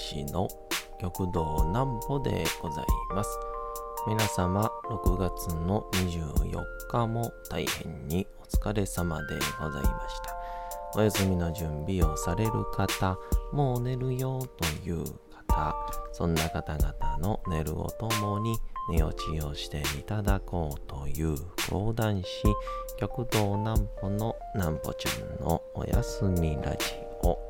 講談師の極道南歩でございます。皆様、6月の24日も大変にお疲れ様でございました。お休みの準備をされる方、もう寝るよという方、そんな方々の寝るをともに寝落ちをしていただこうという講談師、極道南歩の南歩ちゃんのおやすみラジオ。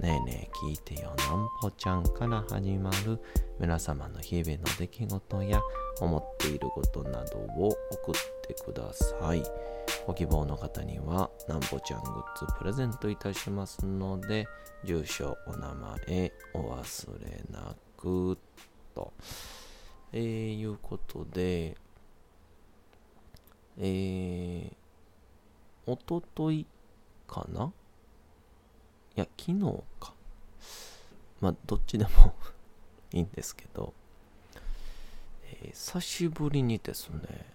ねえねえ聞いてよなんぽちゃんから始まる皆様の日々の出来事や思っていることなどを送ってください。ご希望の方にはなんぽちゃんグッズプレゼントいたしますので、住所、お名前、お忘れなくと。えー、いうことで、えー、おとといかな？いや、昨日か。まあ、どっちでもいいんですけど、えー、久しぶりにですね、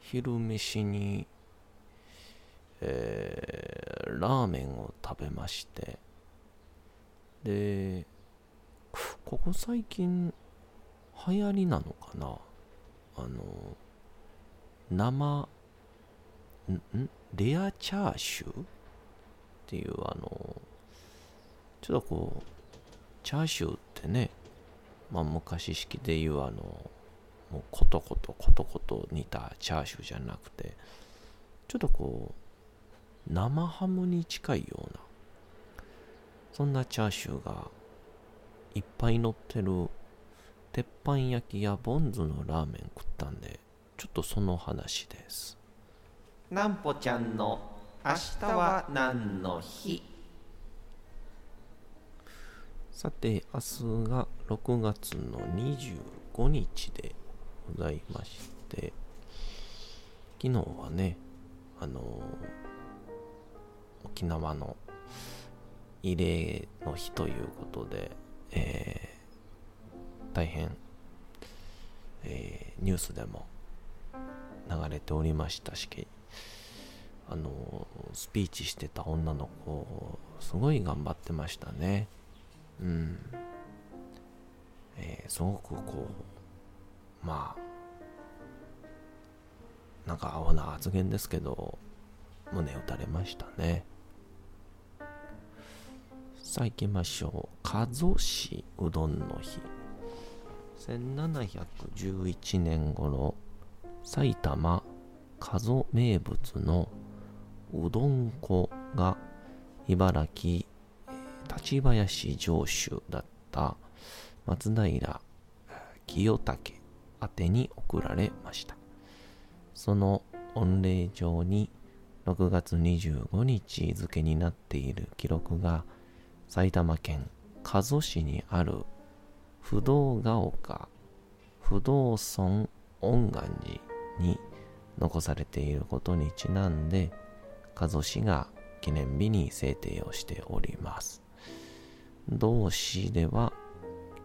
昼飯に、えー、ラーメンを食べまして、で、ここ最近、流行りなのかな。あの、生、んレアチャーシュー？っていうあのちょっとこうチャーシューってねまあ昔式でいうあのもうコトコトコトコト煮たチャーシューじゃなくてちょっとこう生ハムに近いようなそんなチャーシューがいっぱい乗ってる鉄板焼きやボンズのラーメン食ったんでちょっとその話です。なんぽちゃんの明日は何の日？さて、明日が6月の25日でございまして、昨日はね、あのー沖縄の慰霊の日ということで、えー大変、えーニュースでも流れておりましたし、あのスピーチしてた女の子すごい頑張ってましたね。うん。えーすごくこうまあなんか青な発言ですけど胸打たれましたね。さあ行きましょう加須市うどんの日。1711年頃埼玉加須名物のうどん粉が茨城立林城主だった松平清武宛てに送られました。その御礼状に6月25日付になっている記録が埼玉県加須市にある不動ヶ丘不動村恩願寺に残されていることにちなんで加須市が記念日に制定をしております。同市では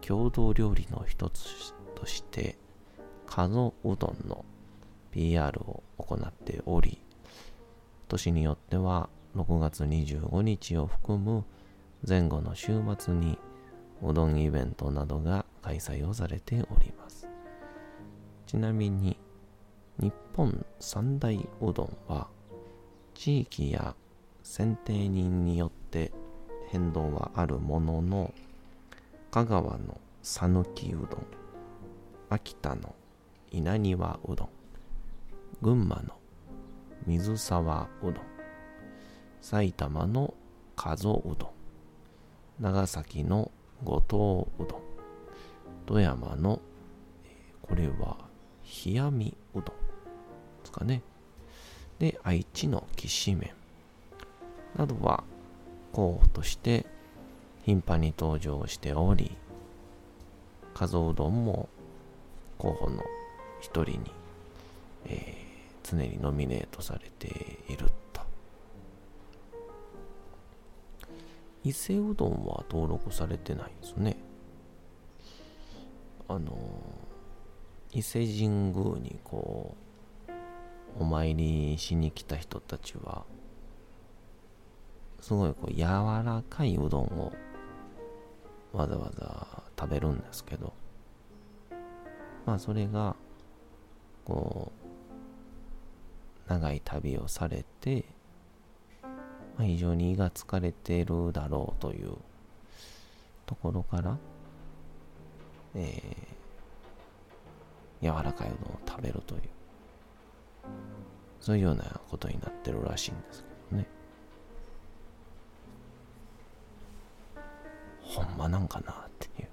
郷土料理の一つとして加須うどんの PR を行っており、年によっては6月25日を含む前後の週末にうどんイベントなどが開催をされております。ちなみに日本三大うどんは地域や選定人によって変動はあるものの香川の讃岐うどん秋田の稲庭うどん群馬の水沢うどん埼玉の加須うどん長崎の五島うどん富山のこれは冷やみうどんですかね。で、愛知のきしめんなどは候補として頻繁に登場しており、加蔵うどんも候補の一人に、えー、常にノミネートされていると。伊勢うどんは登録されてないんですね。あの伊勢神宮にこうお参りしに来た人たちはすごいこう柔らかいうどんをわざわざ食べるんですけどまあそれがこう長い旅をされて、まあ、非常に胃が疲れてるだろうというところからえー、柔らかいうどんを食べるという、そういうようなことになってるらしいんですけどね。ほんまなんかなっていう。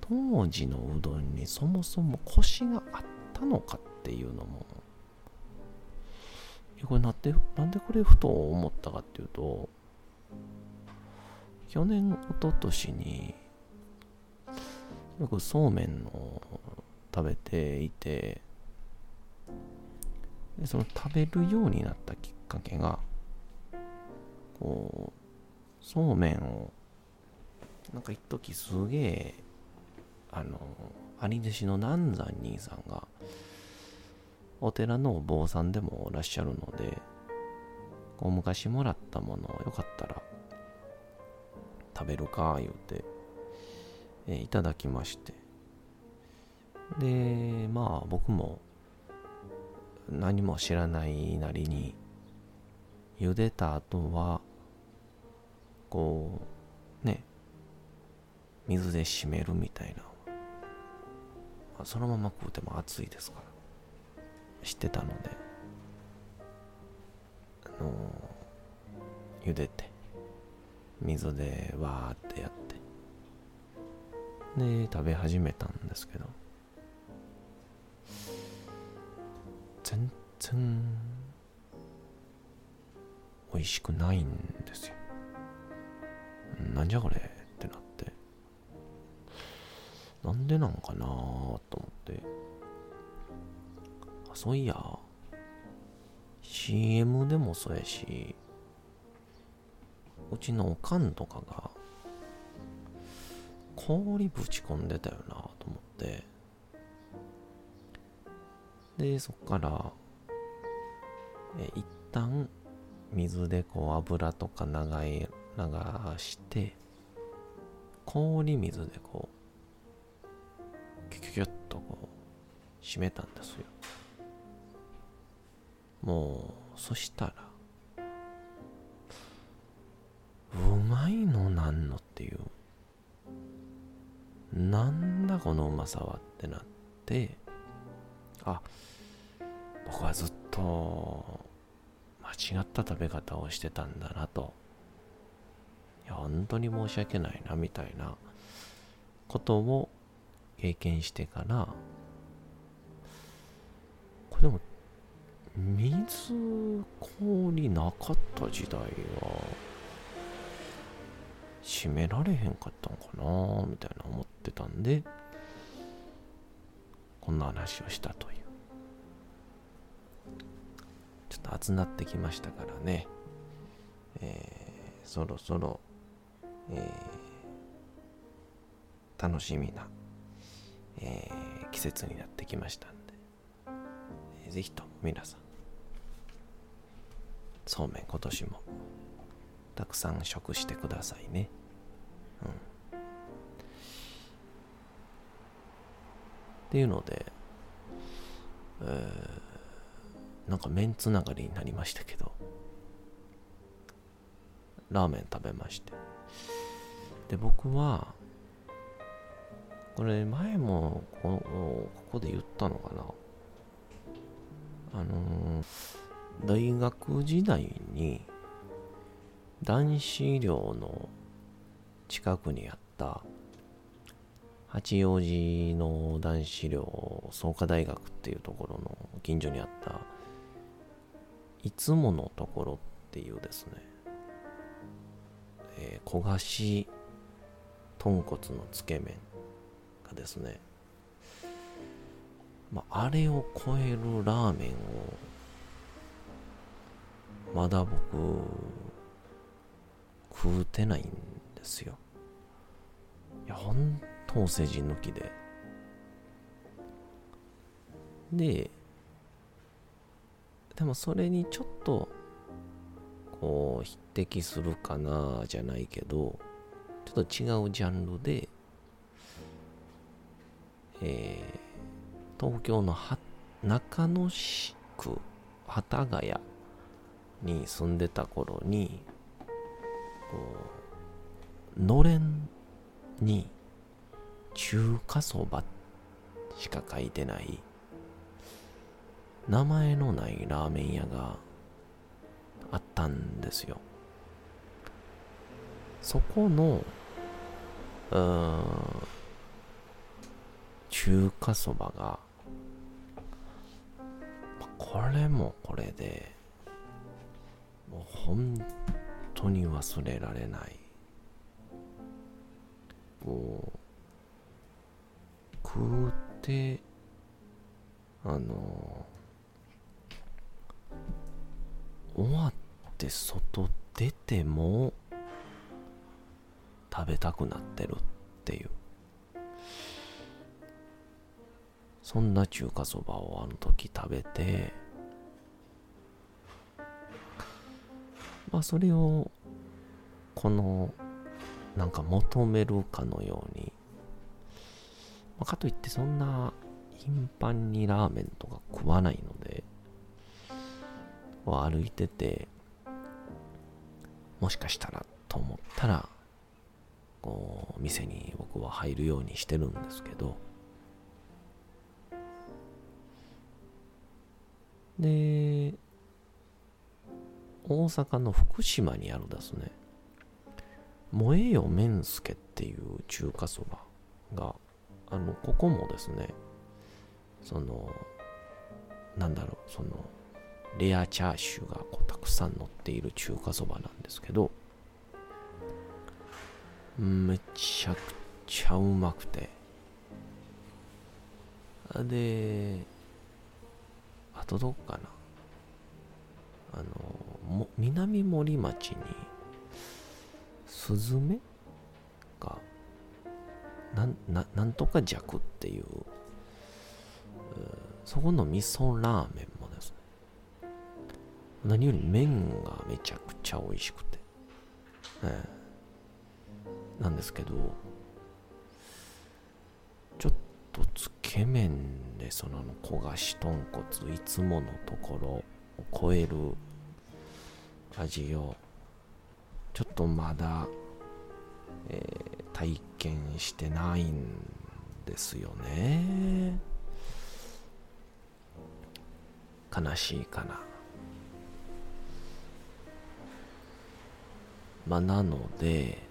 当時のうどんにそもそもコシがあったのかっていうのも、これなんで、なんでこれふと思ったかっていうと、去年、一昨年に、よくそうめんを食べていてでその食べるようになったきっかけがこうそうめんをなんか一時すげえあの兄弟子の南山兄さんがお寺のお坊さんでもいらっしゃるのでこう昔もらったものをよかったら食べるか言うてえー、いただきまして。でまあ僕も何も知らないなりに茹でた後はこうね水で締めるみたいな、まあ、そのまま食うても熱いですから。知ってたので。あの、茹でて。水でわーってやって。で食べ始めたんですけど。全然美味しくないんですよ。なんじゃこれってなって。なんでなんかなと思って。あそういや。CM でもそうやし。うちのおかんとかが氷ぶち込んでたよなと思って。でそっからえ一旦水でこう油とか流い流して氷水でこうキュキュキュッとこう締めたんですよ。もうそしたらうまいのなんのっていうなんだこのうまさはってなってあ僕はずっと間違った食べ方をしてたんだなと。いや本当に申し訳ないなみたいなことを経験してから。これでも水氷なかった時代は閉められへんかったんかなみたいな思ってたんで。こんな話をしたというちょっと暑なってきましたからね、えー、そろそろ、えー、楽しみな、えー、季節になってきましたんで、えー、ぜひとも皆さんそうめん今年もたくさん食してくださいね。うん。っていうので、えー、なんか麺つながりになりましたけど、ラーメン食べまして。で、僕は、これ前もこここで言ったのかな。あのー、大学時代に男子寮の近くにあった八王子の男子寮創価大学っていうところの近所にあったいつものところっていうですね、えー焦がし豚骨のつけ麺がですね、まあ、あれを超えるラーメンをまだ僕食うてないんですよ。ほんとお世辞抜きで。ででもそれにちょっとこう匹敵するかなじゃないけどちょっと違うジャンルで、えー、東京の中野市区幡ヶ谷に住んでた頃にこうのれんに中華そばしか書いてない。名前のないラーメン屋があったんですよ。そこのうん中華そばがこれもこれでもう本当に忘れられない。もう食うてあの終わって外出ても食べたくなってるっていう。そんな中華そばをあの時食べてまあそれをこのなんか求めるかのように、あ、かといってそんな頻繁にラーメンとか食わないので歩いててもしかしたらと思ったらこう店に僕は入るようにしてるんですけど。で大阪の福島にあるですね萌えよ麺助っていう中華そばがあのここもですねそのなんだろうそのレアチャーシューがこうたくさん乗っている中華そばなんですけどめちゃくちゃうまくて。であとどこかな。あのも南森町にスズメがなんななんとか弱っていうそこの味噌ラーメンもですね。何より麺がめちゃくちゃ美味しくて、ええ、なんですけどちょっとつけ麺でその焦がし豚骨いつものところを超える味をちょっとまだ、えー、体験してないんですよね。悲しいかな。まあなので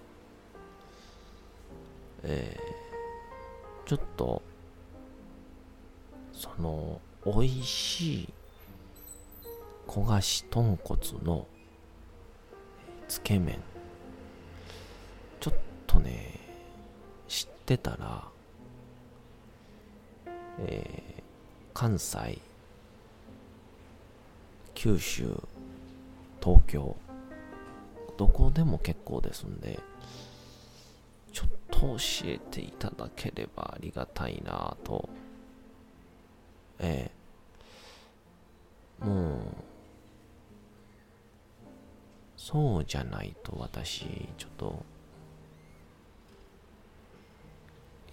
えー、ちょっとその美味しい焦がし豚骨のつけ麺。ちょっとねってたらえー、関西九州東京どこでも結構ですんでちょっと教えていただければありがたいなと。ええもうそうじゃないと私ちょっと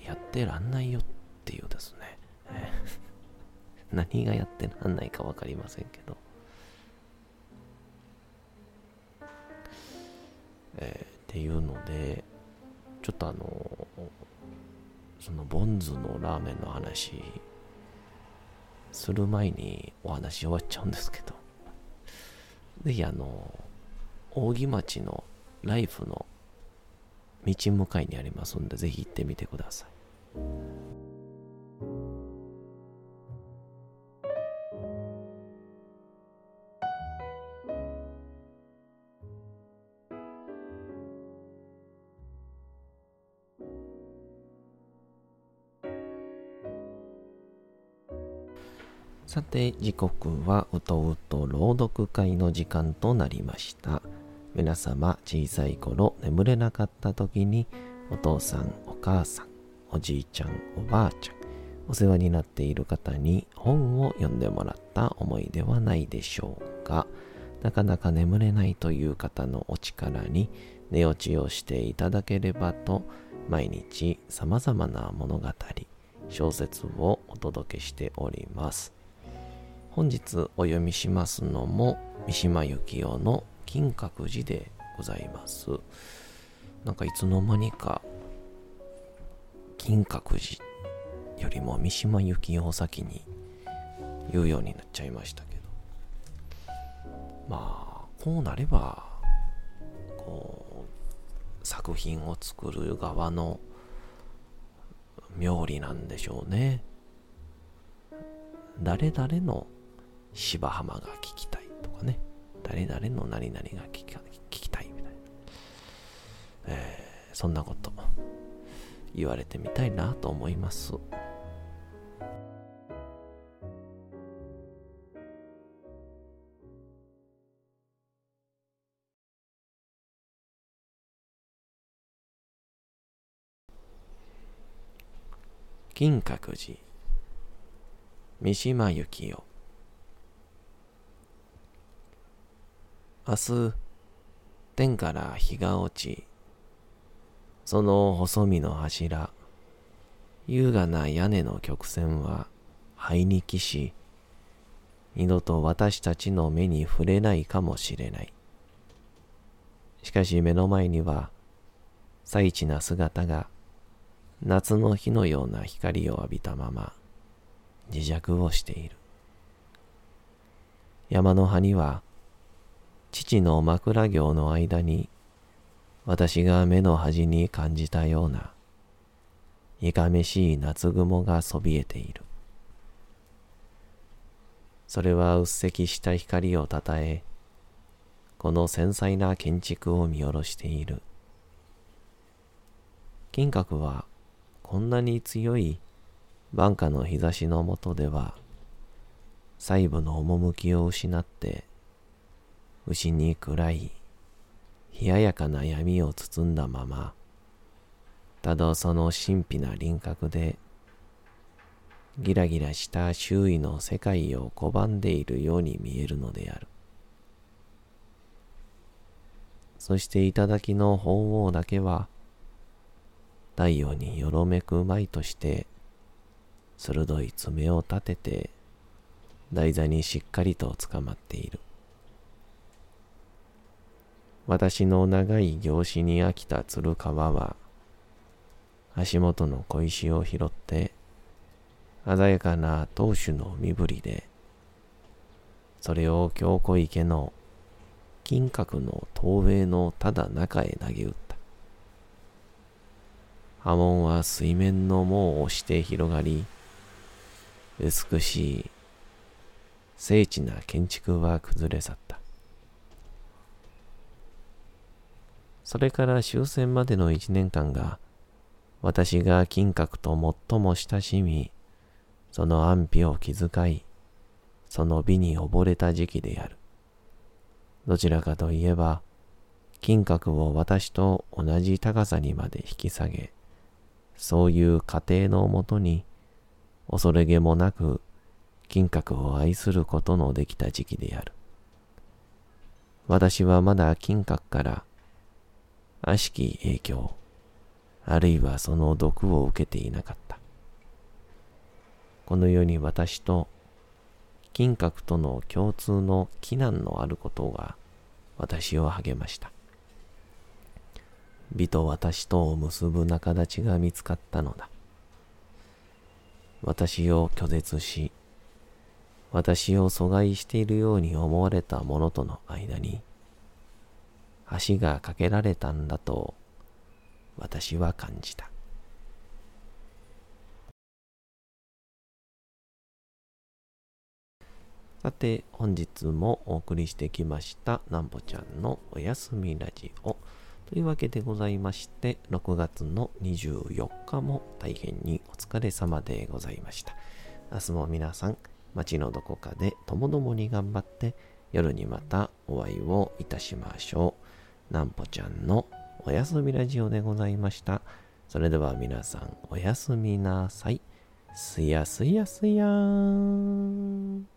やってらんないよっていうですね。何がやってらんないか分かりませんけど。えー、っていうのでちょっとあのそのボンズのラーメンの話する前にお話終わっちゃうんですけど。ぜひあの扇町のライフの道向かいにありますんでぜひ行ってみてください。さて時刻はうとうと朗読会の時間となりました。皆様小さい頃眠れなかった時にお父さんお母さんおじいちゃんおばあちゃん。お世話になっている方に本を読んでもらった思いではないでしょうか？なかなか眠れないという方のお力に寝落ちをしていただければと毎日様々な物語小説をお届けしております。本日お読みしますのも三島由紀夫の金閣寺でございます。なんかいつの間にか金閣寺よりも三島由紀夫を先に言うようになっちゃいましたけど。まあこうなればこう作品を作る側の妙理なんでしょうね。誰々の芝浜が聞きたいとかね。誰々の何々が聞きたいみたいな、えー、そんなこと。言われてみたいなと思います。金閣寺三島由紀夫明日天から日が落ちその細身の柱優雅な屋根の曲線は灰に帰し二度と私たちの目に触れないかもしれないしかし目の前には最地な姿が夏の日のような光を浴びたまま自弱をしている。山の葉には父の枕行の間に私が目の端に感じたようないかめしい夏雲がそびえている。それはうっせきした光をたたえ、この繊細な建築を見下ろしている。金閣はこんなに強い晩夏の日差しのもとでは細部の趣を失って牛に暗い冷ややかな闇を包んだままただその神秘な輪郭でギラギラした周囲の世界を拒んでいるように見えるのである。そして頂の鳳凰だけは太陽によろめく舞として鋭い爪を立てて台座にしっかりと捕まっている。私の長い行子に飽きた鶴川は足元の小石を拾って鮮やかな当主の身振りでそれを京子池の金閣の透明のただ中へ投げ打った。波紋は水面の網を押して広がり、美しい精緻な建築は崩れ去った。それから終戦までの一年間が、私が金閣と最も親しみ、その安否を気遣い、その美に溺れた時期である。どちらかといえば、金閣を私と同じ高さにまで引き下げ、そういう過程のもとに、恐れげもなく金閣を愛することのできた時期である。私はまだ金閣から悪しき影響、あるいはその毒を受けていなかった。この世に私と金閣との共通の危難のあることが私を励ました。美と私とを結ぶ仲立ちが見つかったのだ。私を拒絶し、私を阻害しているように思われた者との間に、橋が架けられたんだと私は感じた。さて、本日もお送りしてきました、なんぼちゃんのおやすみラジオ。というわけでございまして、6月の24日も大変にお疲れ様でございました。明日も皆さん、街のどこかでともどもに頑張って夜にまたお会いをいたしましょう。なんぽちゃんのおやすみラジオでございました。それでは皆さんおやすみなさい。すやすやすやーん。